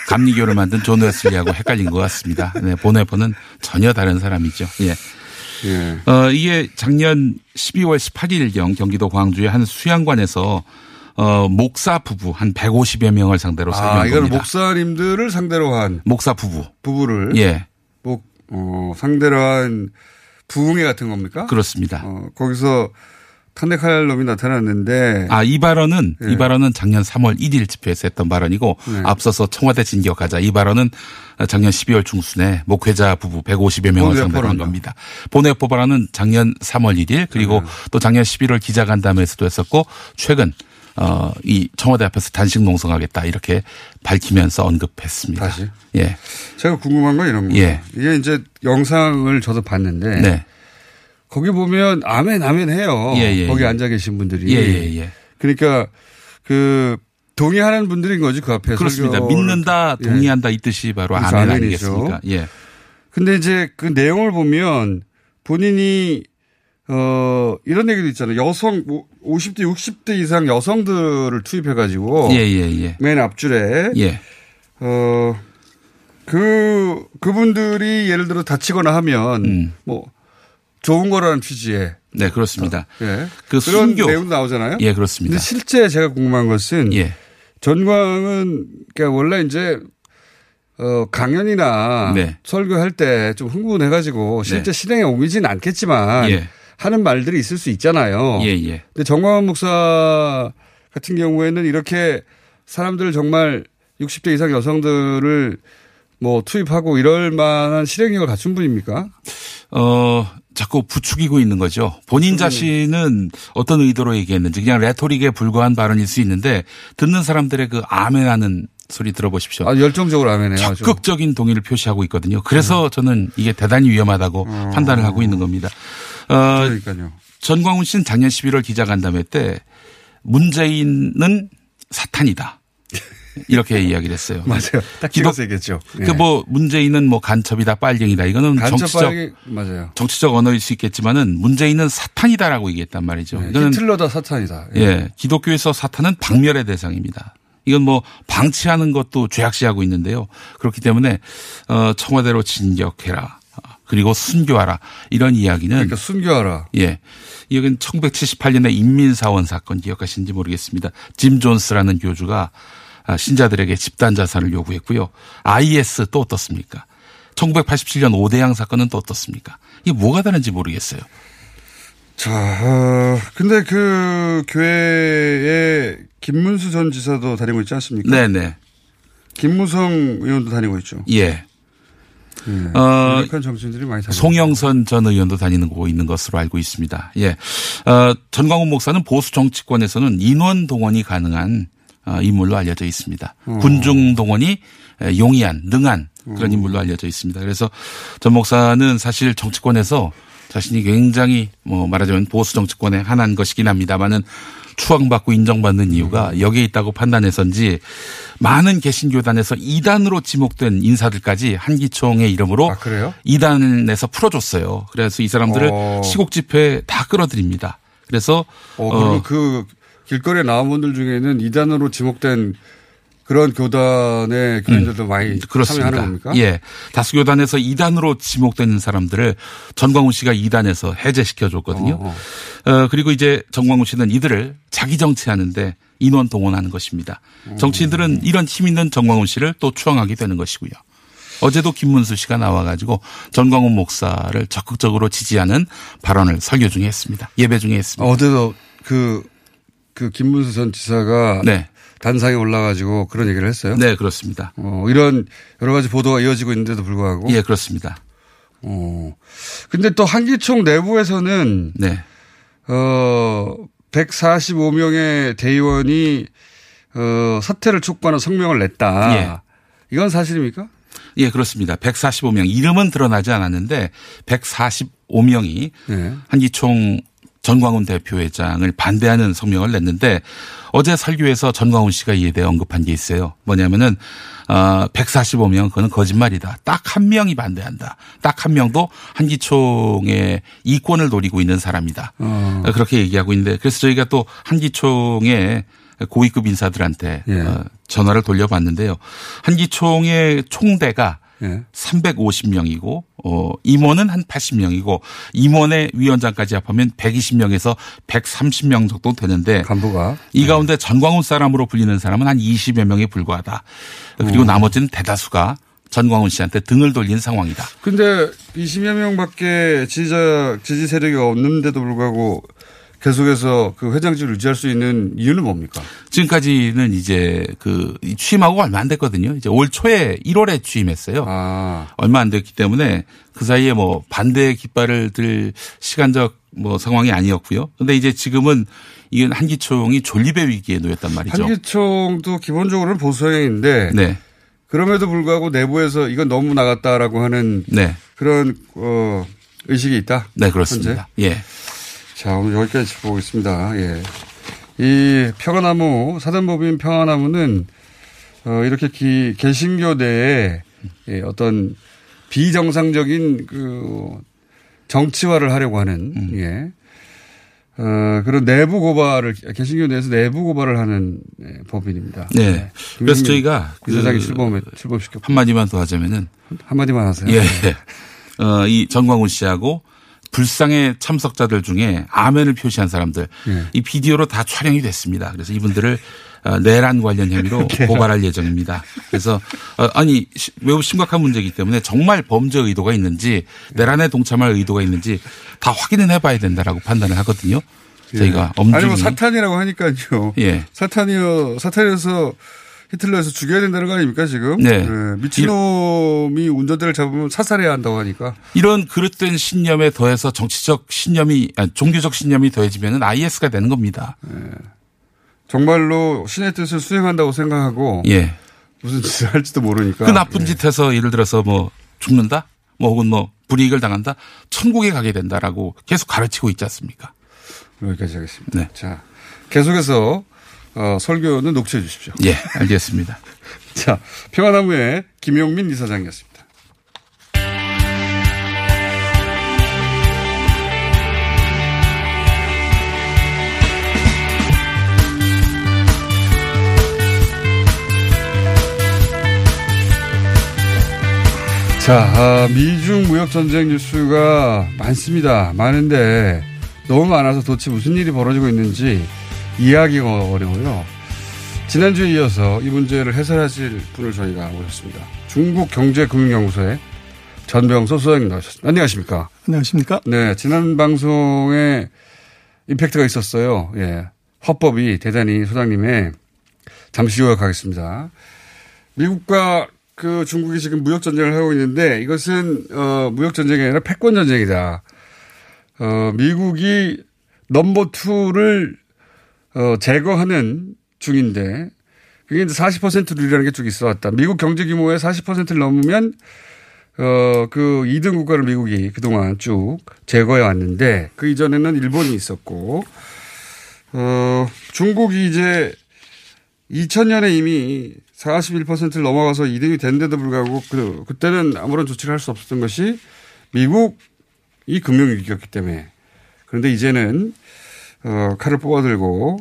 감리교를 만든 존 웨슬리하고 헷갈린 것 같습니다. 네, 본회퍼는 전혀 다른 사람이죠. 예. 예. 어, 이게 작년 12월 18일경 경기도 광주의 한 수양관에서 어, 목사 부부 한 150여 명을 상대로 아, 설명한 이거는 겁니다. 목사님들을 상대로 한 목사 부부. 부부를. 예. 목, 어, 상대로 한 부흥회 같은 겁니까? 그렇습니다. 어, 거기서 탄핵할 놈이 나타났는데. 아, 이 발언은, 예. 이 발언은 작년 3월 1일 집회에서 했던 발언이고, 네. 앞서서 청와대 진격하자. 이 발언은 작년 12월 중순에 목회자 부부 150여 명을 본회포를 상대로 한 한다. 겁니다. 본회포 발언은 작년 3월 1일, 그리고 네. 또 작년 11월 기자간담회에서도 했었고, 최근, 어, 이 청와대 앞에서 단식 농성하겠다. 이렇게 밝히면서 언급했습니다. 다시? 예. 제가 궁금한 건 이런 거예요. 예. 이게 이제 영상을 저도 봤는데. 네. 거기 보면 아멘 아멘 해요. 예, 예, 거기 예. 앉아 계신 분들이. 예, 예, 예. 그러니까 그 동의하는 분들인 거지 그 앞에 그렇습니다. 믿는다, 예. 동의한다 이 뜻이 바로 아멘 아멘이죠. 아니겠습니까? 예. 근데 이제 그 내용을 보면 본인이 어 이런 얘기도 있잖아요. 여성 50대 60대 이상 여성들을 투입해 가지고 예, 예, 예. 맨 앞줄에 예. 어 그 그분들이 예를 들어 다치거나 하면 음. 뭐 좋은 거라는 취지에 네, 그렇습니다. 예. 그 그런 순교. 내용도 나오잖아요. 예, 그렇습니다. 근데 실제 제가 궁금한 것은 예. 전광은 그러니까 원래 이제 어 강연이나 네. 설교할 때 좀 흥분해가지고 실제 네. 실행에 옮기진 않겠지만 예. 하는 말들이 있을 수 있잖아요. 예, 예. 근데 정광훈 목사 같은 경우에는 이렇게 사람들 정말 60대 이상 여성들을 뭐 투입하고 이럴 만한 실행력을 갖춘 분입니까? 어, 자꾸 부추기고 있는 거죠. 본인 자신은 어떤 의도로 얘기했는지 그냥 레토릭에 불과한 발언일 수 있는데 듣는 사람들의 그 아멘하는 소리 들어보십시오. 아, 열정적으로 하면요. 적극적인 동의를 표시하고 있거든요. 그래서 저는 이게 대단히 위험하다고 판단을 하고 있는 겁니다. 어, 어. 그러니까요. 전광훈 씨는 작년 11월 기자간담회 때 문재인은 사탄이다. 이렇게 이야기를 했어요. 맞아요. 딱 길어서 얘기했죠. 예. 그뭐 문재인은 뭐 간첩이다, 빨갱이다. 이거는 간첩 정치적 빨갱이- 맞아요. 정치적 언어일 수 있겠지만은 문재인은 사탄이다라고 얘기했단 말이죠. 이거는 히틀러다 사탄이다. 예, 기독교에서 사탄은 박멸의 대상입니다. 이건 뭐 방치하는 것도 죄악시하고 있는데요. 그렇기 때문에 어 청와대로 진격해라. 그리고 순교하라. 이런 이야기는 그러니까 순교하라. 예. 이건 1978년에 인민사원 사건 기억하시는지 모르겠습니다. 짐 존스라는 교주가 아, 신자들에게 집단 자살을 요구했고요. IS 또 어떻습니까? 1987년 오대양 사건은 또 어떻습니까? 이게 뭐가 다른지 모르겠어요. 자, 어, 근데 그 교회에 김문수 전 지사도 다니고 있지 않습니까? 네네. 김무성 의원도 다니고 있죠. 예. 예. 어, 정치인들이 많이 송영선 전 의원도 다니는 거 있는 것으로 알고 있습니다. 예. 어, 전광훈 목사는 보수 정치권에서는 인원 동원이 가능한 어, 인물로 알려져 있습니다. 어. 군중 동원이 에, 용이한, 능한 그런 음. 인물로 알려져 있습니다. 그래서 전 목사는 사실 정치권에서 자신이 굉장히 뭐 말하자면 보수 정치권에 한한 것이긴 합니다만은 추앙받고 인정받는 이유가 여기에 있다고 판단해서인지 많은 개신교단에서 이단으로 지목된 인사들까지 한기총의 이름으로 이단에서 풀어줬어요. 그래서 이 사람들을 어. 시국 집회에 다 끌어들입니다. 그래서 어, 그리고 어, 그 길거리에 나온 분들 중에는 이단으로 지목된 그런 교단의 교인들도 많이 음, 그렇습니다. 참여하는 겁니까? 예. 다수 교단에서 이단으로 지목되는 사람들을 전광훈 씨가 이단에서 해제시켜 줬거든요. 어, 그리고 이제 전광훈 씨는 이들을 자기 정치하는데 인원 동원하는 것입니다. 음. 정치인들은 이런 힘 있는 전광훈 씨를 또 추앙하게 되는 것이고요. 어제도 김문수 씨가 나와가지고 전광훈 목사를 적극적으로 지지하는 발언을 설교 중에 했습니다. 예배 중에 했습니다. 어제도 그, 그 김문수 전 지사가 네. 단상에 올라가지고 그런 얘기를 했어요. 네, 그렇습니다. 어, 이런 여러 가지 보도가 이어지고 있는데도 불구하고. 예, 그렇습니다. 어. 근데 또 한기총 내부에서는 네. 어 145명의 대의원이 어 사퇴를 촉구하는 성명을 냈다. 예. 이건 사실입니까? 예, 그렇습니다. 145명. 이름은 드러나지 않았는데 145명이 네. 한기총 전광훈 대표회장을 반대하는 성명을 냈는데 어제 설교에서 전광훈 씨가 이에 대해 언급한 게 있어요. 뭐냐면은 어 145명 그거는 거짓말이다. 딱 한 명이 반대한다. 딱 한 명도 한기총의 이권을 노리고 있는 사람이다. 어. 그렇게 얘기하고 있는데 그래서 저희가 또 한기총의 고위급 인사들한테 예. 어, 전화를 돌려봤는데요. 한기총의 총대가 예. 350명이고 어 임원은 한 80명이고 임원의 위원장까지 합하면 120명에서 130명 정도 되는데 간부가 이 가운데 전광훈 사람으로 불리는 사람은 한 20여 명에 불과하다. 그리고 오. 나머지는 대다수가 전광훈 씨한테 등을 돌린 상황이다. 근데 20여 명밖에 지지자 지지 세력이 없는데도 불구하고 계속해서 그 회장직을 유지할 수 있는 이유는 뭡니까? 지금까지는 이제 그 취임하고 얼마 안 됐거든요. 이제 올 초에 1월에 취임했어요. 아. 얼마 안 됐기 때문에 그 사이에 뭐 반대의 깃발을 들 시간적 뭐 상황이 아니었고요. 근데 이제 지금은 이건 한기총이 존립의 위기에 놓였단 말이죠. 한기총도 기본적으로는 보수 성향인데 네. 그럼에도 불구하고 내부에서 이건 너무 나갔다라고 하는 네. 그런 어 의식이 있다. 네, 그렇습니다. 예. 자, 오늘 여기까지 짚어보겠습니다. 예. 이 평화나무, 사단법인 평화나무는, 어, 이렇게 기, 개신교 내에 예, 어떤 비정상적인 그 정치화를 하려고 하는, 음. 예. 어, 그런 내부 고발을, 개신교 내에서 내부 고발을 하는 예, 법인입니다. 네. 그래서 김용민 저희가 부사장이 그 출범, 출범시켰고. 한마디만 더 하자면은 한마디만 하세요. 예. 어, 이 전광훈 씨하고 불상의 참석자들 중에 아멘을 표시한 사람들 예. 이 비디오로 다 촬영이 됐습니다. 그래서 이분들을 어, 내란 관련 혐의로 내란. 고발할 예정입니다. 그래서 어, 아니 시- 매우 심각한 문제이기 때문에 정말 범죄 의도가 있는지 내란에 동참할 의도가 있는지 다 확인은 해봐야 된다라고 판단을 하거든요. 저희가 예. 엄중히 아니 뭐 사탄이라고 하니까요. 예. 사탄이요 사탄에서 히틀러에서 죽여야 된다는 거 아닙니까 지금? 네. 미친놈이 운전대를 잡으면 사살해야 한다고 하니까. 이런 그릇된 신념에 더해서 정치적 신념이 아니, 종교적 신념이 더해지면은 IS가 되는 겁니다. 정말로 신의 뜻을 수행한다고 생각하고 예. 무슨 짓을 할지도 모르니까. 그 나쁜 짓 해서 예를 들어서 뭐 죽는다? 뭐 혹은 뭐 불이익을 당한다? 천국에 가게 된다라고 계속 가르치고 있지 않습니까? 여기까지 하겠습니다. 네. 자, 계속해서 어, 설교는 녹취해 주십시오. 예, 알겠습니다. 자, 평화나무의 김용민 이사장이었습니다. 자, 아, 미중 무역 전쟁 뉴스가 많습니다. 많은데 너무 많아서 도대체 무슨 일이 벌어지고 있는지 이해하기가 어려워요. 지난주에 이어서 이 문제를 해설하실 분을 저희가 모셨습니다. 중국 경제금융연구소의 전병서 소장님 나오셨습니다. 안녕하십니까? 안녕하십니까? 네, 지난 방송에 임팩트가 있었어요. 예. 화법이 대단히 소장님의 잠시 후에 가겠습니다. 미국과 그 중국이 지금 무역 전쟁을 하고 있는데 이것은 어 무역 전쟁이 아니라 패권 전쟁이다. 어 미국이 넘버 투를 어 제거하는 중인데 그게 이제 40%룰이라는 게 쭉 있어 왔다. 미국 경제 규모의 40%를 넘으면 어 그 2등 국가를 미국이 그동안 쭉 제거해 왔는데 그 이전에는 일본이 있었고 어 중국이 이제 2000년에 이미 41%를 넘어가서 2등이 됐는데도 불구하고 그, 그때는 아무런 조치를 할 수 없었던 것이 미국이 금융위기였기 때문에 그런데 이제는 어, 칼을 뽑아들고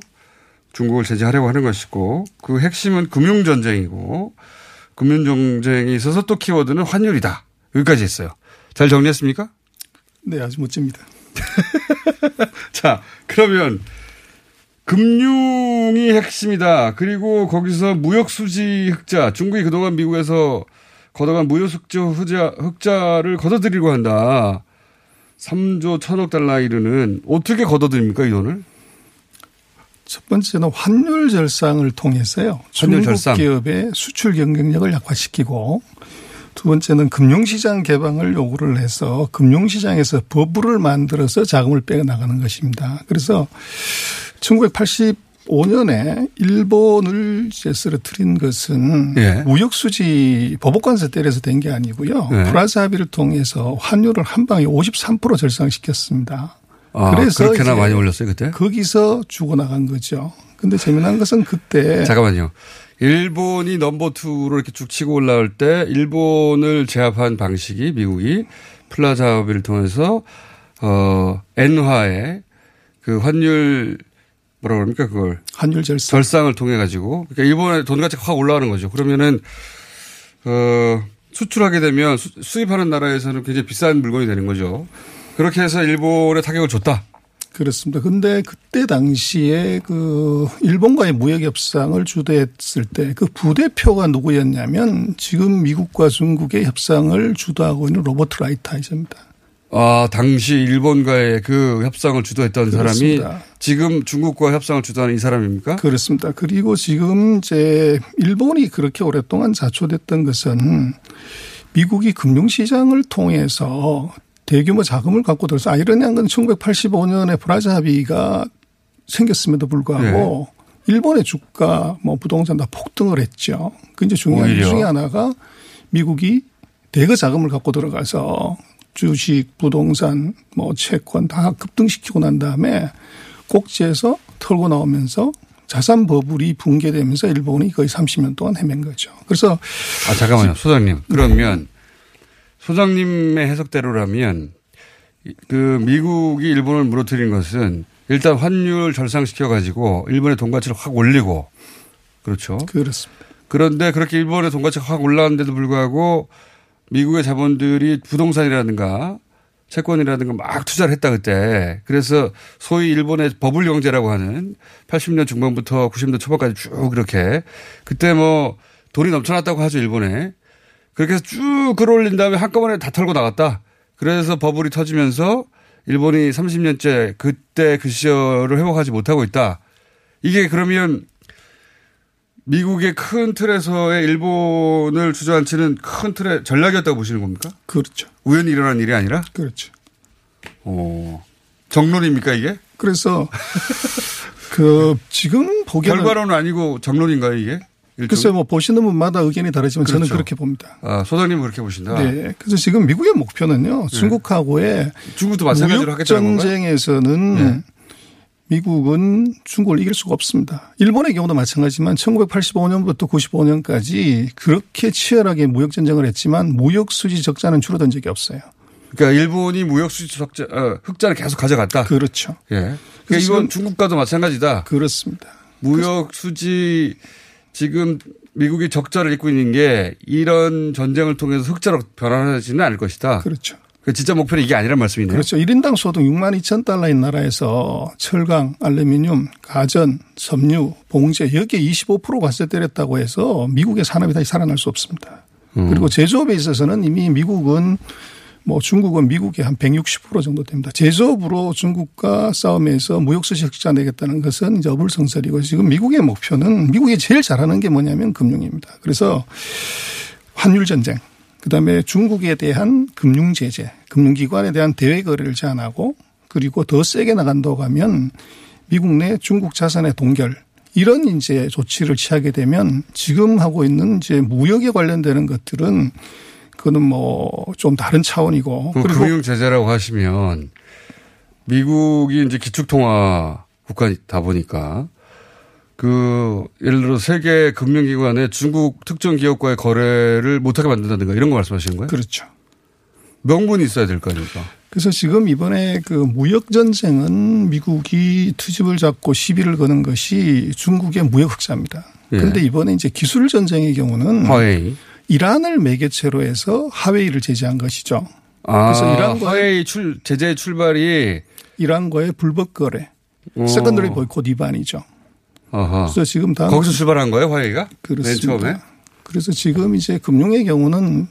중국을 제재하려고 하는 것이고 그 핵심은 금융 전쟁이고 금융 전쟁에 있어서 또 키워드는 환율이다. 여기까지 했어요. 잘 정리했습니까? 네, 아주 멋집니다. 자, 그러면 금융이 핵심이다. 그리고 거기서 무역 수지 흑자. 중국이 그동안 미국에서 걷어간 무역수지 흑자, 흑자를 걷어들이려고 한다. 3조 1천억 달러 이르는 어떻게 걷어들입니까 이 돈을? 첫 번째는 환율 절상을 통해서요. 환율 중국 절상. 기업의 수출 경쟁력을 약화시키고 두 번째는 금융시장 개방을 요구를 해서 금융시장에서 버블을 만들어서 자금을 빼어 나가는 것입니다. 그래서 1985년에 일본을 이제 쓰러뜨린 것은 예. 무역수지 보복관세 때려서 된 게 아니고요. 예. 플라자 합의를 통해서 환율을 한 방에 53% 절상시켰습니다. 아, 그렇게나 많이 올렸어요 그때? 거기서 죽어나간 거죠. 근데 재미난 것은 그때 잠깐만요. 일본이 number two로 이렇게 쭉 치고 올라올 때 일본을 제압한 방식이 미국이 플라자 합의를 통해서 어 엔화의 그 환율 뭐라 그럽니까 그걸 환율 절상 절상을 통해 가지고 그러니까 일본의 돈 가치가 확 올라가는 거죠. 그러면은 어 수출하게 되면 수, 수입하는 나라에서는 굉장히 비싼 물건이 되는 거죠. 그렇게 해서 일본에 타격을 줬다. 그렇습니다. 근데 그때 당시에 그 일본과의 무역 협상을 주도했을 때 그 부대표가 누구였냐면 지금 미국과 중국의 협상을 주도하고 있는 로버트 라이트하이저입니다. 아, 당시 일본과의 그 협상을 주도했던 그렇습니다. 사람이 지금 중국과 협상을 주도하는 이 사람입니까? 그렇습니다. 그리고 지금 이제 일본이 그렇게 오랫동안 자초됐던 것은 미국이 금융시장을 통해서 대규모 자금을 갖고 들어서 아이러니한 건 1985년에 브라자 합의가 생겼음에도 불구하고 일본의 주가 뭐 부동산 다 폭등을 했죠. 그 이제 중요한 오히려. 중에 하나가 미국이 대거 자금을 갖고 들어가서 주식, 부동산, 뭐 채권 다 급등시키고 난 다음에 꼭지에서 털고 나오면서 자산 버블이 붕괴되면서 일본이 거의 30년 동안 헤맨 거죠. 그래서 아, 잠깐만요. 소장님. 그러면 소장님의 해석대로라면 그 미국이 일본을 무너뜨린 것은 일단 환율 절상시켜 가지고 일본의 돈 가치를 확 올리고 그렇죠. 그렇습니다. 그런데 그렇게 일본의 돈 가치가 확 올라왔는데도 불구하고 미국의 자본들이 부동산이라든가 채권이라든가 막 투자를 했다 그때. 그래서 소위 일본의 버블 경제라고 하는 80년 중반부터 90년 초반까지 쭉 이렇게 그때 뭐 돈이 넘쳐났다고 하죠 일본에. 그렇게 해서 쭉 끌어올린 다음에 한꺼번에 다 털고 나갔다. 그래서 버블이 터지면서 일본이 30년째 그때 그 시절을 회복하지 못하고 있다. 이게 그러면 미국의 큰 틀에서의 일본을 주저앉히는 큰 틀의 전략이었다고 보시는 겁니까? 그렇죠. 우연히 일어난 일이 아니라? 그렇죠. 오. 정론입니까 이게? 그래서 그 지금 보기에는 결과론은 아니고 정론인가요 이게? 일종의? 글쎄 뭐 보시는 분마다 의견이 다르지만 저는 그렇죠. 그렇게 봅니다. 아, 소장님은 그렇게 보신다. 네. 그래서 지금 미국의 목표는요. 중국하고의 중국도 마찬가지로 하겠다는? 전쟁에서는 네. 미국은 중국을 이길 수가 없습니다. 일본의 경우도 마찬가지지만 1985년부터 95년까지 그렇게 치열하게 무역 전쟁을 했지만 무역 수지 적자는 줄어든 적이 없어요. 그러니까 일본이 무역 수지 적자, 어, 흑자를 계속 가져갔다. 그렇죠. 예. 그러니까 이건 중국과도 마찬가지다. 그렇습니다. 무역 수지 지금 미국이 적자를 입고 있는 게 이런 전쟁을 통해서 흑자로 변화하지는 않을 것이다. 그렇죠. 그 진짜 목표는 이게 아니란 말씀이네요. 그렇죠. 1인당 소득 6만 2천 달러인 나라에서 철강, 알루미늄, 가전, 섬유, 봉제 여기에 25% 관세 때렸다고 해서 미국의 산업이 다시 살아날 수 없습니다. 음. 그리고 제조업에 있어서는 이미 미국은 뭐 중국은 미국의 한 160% 정도 됩니다. 제조업으로 중국과 싸움에서 무역수지 흑자 내겠다는 것은 이제 어불성설이고 지금 미국의 목표는 미국이 제일 잘하는 게 뭐냐면 금융입니다. 그래서 환율 전쟁, 그다음에 중국에 대한 금융 제재, 금융기관에 대한 대외 거래를 제한하고 그리고 더 세게 나간다고 하면 미국 내 중국 자산의 동결 이런 이제 조치를 취하게 되면 지금 하고 있는 이제 무역에 관련되는 것들은 그거는 뭐 좀 다른 차원이고 그 그리고 금융 제재라고 하시면 미국이 이제 기축통화 국가다 보니까 그 예를 들어 세계 금융기관에 중국 특정 기업과의 거래를 못하게 만든다든가 이런 거 말씀하시는 거예요? 그렇죠. 명분이 있어야 될 거 아닙니까? 그래서 지금 이번에 그 무역 전쟁은 미국이 투집을 잡고 시비를 거는 것이 중국의 무역 흑자입니다. 예. 그런데 이번에 이제 기술 전쟁의 경우는 화웨이. 이란을 매개체로 해서 화웨이를 제재한 것이죠. 아, 그래서 이란과 화웨이 출 제재 출발이 이란과의 불법 거래, 오. secondary 보이콧 위반이죠. 아하. 그래서 지금 다음 거기서 출발한 거예요, 화웨이가? 그렇습니다. 맨 처음에? 그래서 지금 이제 금융의 경우는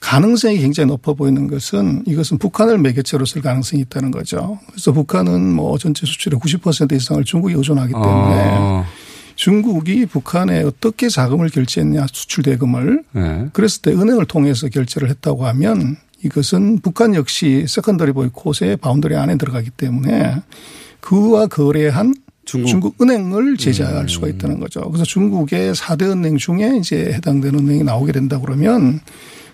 가능성이 굉장히 높아 보이는 것은 이것은 북한을 매개체로 쓸 가능성이 있다는 거죠. 그래서 북한은 뭐 전체 수출의 90% 이상을 중국에 의존하기 때문에 아. 중국이 북한에 어떻게 자금을 결제했냐 수출 대금을 네. 그랬을 때 은행을 통해서 결제를 했다고 하면 이것은 북한 역시 secondary 보이콧의 boundary 안에 들어가기 때문에 그와 거래한 중국, 은행을 제재할 수가 있다는 거죠. 그래서 중국의 4대 은행 중에 이제 해당되는 은행이 나오게 된다 그러면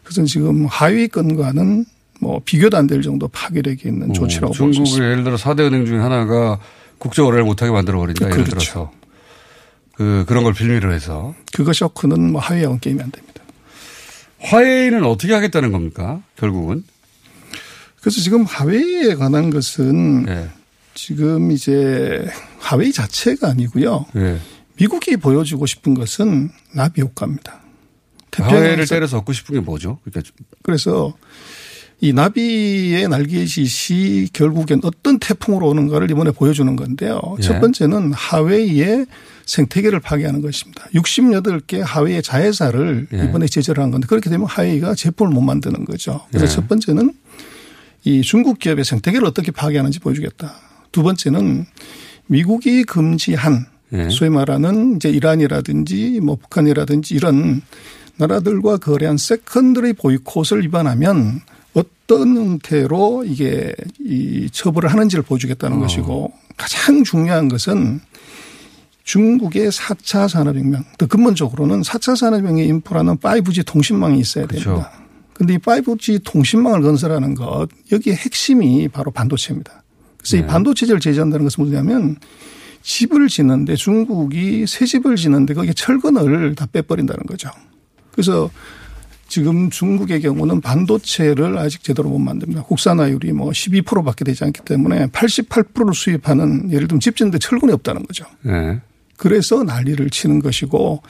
그것은 지금 화웨이 건과는 뭐 비교도 안 될 정도 파괴력이 있는 조치라고 볼수 중국의 있습니다. 예를 들어 4대 은행 중에 하나가 국제 거래를 못하게 만들어 버린다. 예를 그렇죠. 들어서 그 그런 걸 빌미로 해서 그거 쇼크는 뭐 하위하고는 게임이 안 됩니다. 화해는 어떻게 하겠다는 겁니까? 결국은 그래서 지금 하웨이에 관한 것은 네. 지금 이제 하웨이 자체가 아니고요. 네. 미국이 보여주고 싶은 것은 나비 효과입니다. 화해를 때려서 얻고 싶은 게 뭐죠? 그러니까 그래서 이 나비의 날개짓이 결국엔 어떤 태풍으로 오는가를 이번에 보여주는 건데요. 예. 첫 번째는 하웨이의 생태계를 파괴하는 것입니다. 68개 하웨이의 자회사를 예. 이번에 제재를 한 건데 그렇게 되면 하웨이가 제품을 못 만드는 거죠. 그래서 예. 첫 번째는 이 중국 기업의 생태계를 어떻게 파괴하는지 보여주겠다. 두 번째는 미국이 금지한 예. 소위 말하는 이제 이란이라든지 뭐 북한이라든지 이런 나라들과 거래한 secondary 보이콧을 위반하면 어떤 형태로 이게 이 처벌을 하는지를 보여주겠다는 어. 것이고 가장 중요한 것은 중국의 4차 산업혁명. 더 근본적으로는 4차 산업혁명의 인프라는 5G 통신망이 있어야 그렇죠. 됩니다. 근데 이 5G 통신망을 건설하는 것, 여기에 핵심이 바로 반도체입니다. 그래서 네. 이 반도체를 제재한다는 것은 뭐냐면 집을 짓는데 중국이 새 집을 짓는데 거기에 철근을 다 빼버린다는 거죠. 그래서 지금 중국의 경우는 반도체를 아직 제대로 못 만듭니다. 국산화율이 뭐 12%밖에 되지 않기 때문에 88%를 수입하는 예를 들면 집 짓는데 철근이 없다는 거죠. 네. 그래서 난리를 치는 것이고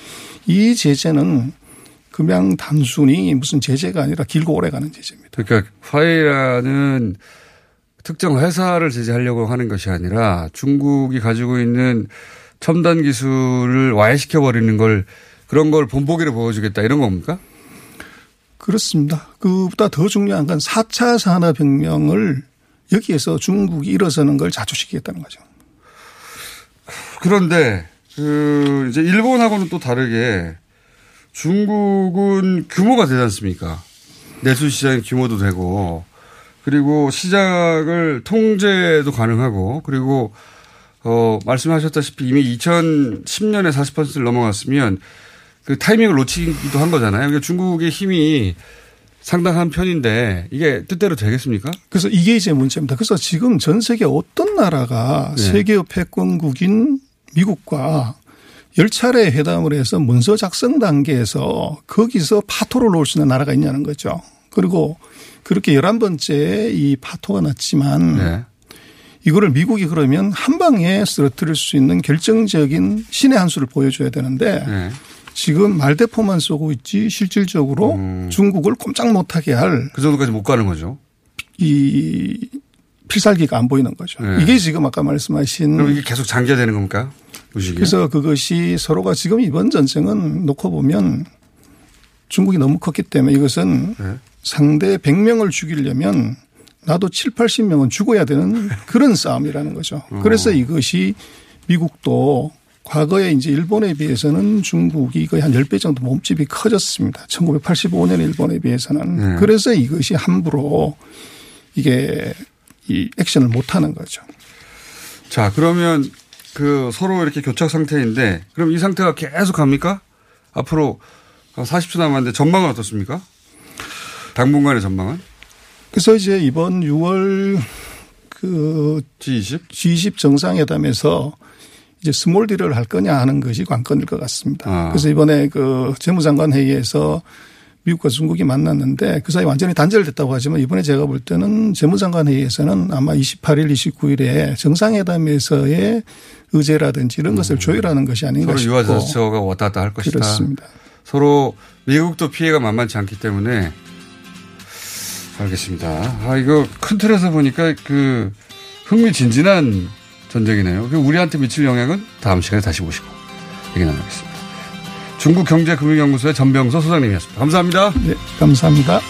이 제재는 그냥 단순히 무슨 제재가 아니라 길고 오래 가는 제재입니다. 그러니까 화해라는 특정 회사를 제재하려고 하는 것이 아니라 중국이 가지고 있는 첨단 기술을 와해시켜 버리는 걸 그런 걸 본보기로 보여주겠다 이런 겁니까? 그렇습니다. 그보다 더 중요한 건 4차 산업혁명을 여기에서 중국이 일어서는 걸 자초시키겠다는 거죠. 그런데 그 이제 일본하고는 또 다르게 중국은 규모가 되지 않습니까? 내수 시장의 규모도 되고 그리고 시장을 통제도 가능하고 그리고 어 말씀하셨다시피 이미 2010년에 40%를 넘어갔으면 그 타이밍을 놓치기도 한 거잖아요. 그러니까 중국의 힘이 상당한 편인데 이게 뜻대로 되겠습니까? 그래서 이게 이제 문제입니다. 그래서 지금 전 세계 어떤 나라가 네. 세계 패권국인 미국과 열 차례 회담을 해서 문서 작성 단계에서 거기서 파토를 놓을 수 있는 나라가 있냐는 거죠. 그리고 그렇게 열한 번째 이 파토가 났지만 네. 이거를 미국이 그러면 한 방에 쓰러뜨릴 수 있는 결정적인 신의 한 수를 보여줘야 되는데 네. 지금 말대포만 쏘고 있지 실질적으로 중국을 꼼짝 못하게 할 음. 그 정도까지 못 가는 거죠. 이 필살기가 안 보이는 거죠. 네. 이게 지금 아까 말씀하신 그럼 이게 계속 장기화되는 겁니까? 의식이? 그래서 그것이 서로가 지금 이번 전쟁은 놓고 보면 중국이 너무 컸기 때문에 이것은 네. 상대 100명을 죽이려면 나도 7, 80명은 죽어야 되는 그런 싸움이라는 거죠. 어. 그래서 이것이 미국도 과거에 이제 일본에 비해서는 중국이 거의 한 10배 정도 몸집이 커졌습니다. 1985년 일본에 비해서는. 네. 그래서 이것이 함부로 이게 이 액션을 못 하는 거죠. 자, 그러면 그 서로 이렇게 교착 상태인데 그럼 이 상태가 계속 갑니까? 앞으로 40초 남았는데 전망은 어떻습니까? 당분간의 전망은? 그래서 이제 이번 6월 그 G20 G20 정상회담에서 이제 small deal을 할 거냐 하는 것이 관건일 것 같습니다. 아. 그래서 이번에 그 재무장관 회의에서 미국과 중국이 만났는데 그 사이 완전히 단절됐다고 하지만 이번에 제가 볼 때는 재무장관 회의에서는 아마 28일, 29일에 정상회담에서의 의제라든지 이런 것을 조율하는 것이 아닌가 음. 서로 싶고 유화자처가 왔다 갔다 할 것이다. 그렇습니다. 서로 미국도 피해가 만만치 않기 때문에 알겠습니다. 아 이거 큰 틀에서 보니까 그 흥미진진한 전쟁이네요. 그 우리한테 미칠 영향은 다음 시간에 다시 보시고 얘기 나누겠습니다. 중국경제금융연구소의 전병서 소장님이었습니다. 감사합니다. 네, 감사합니다.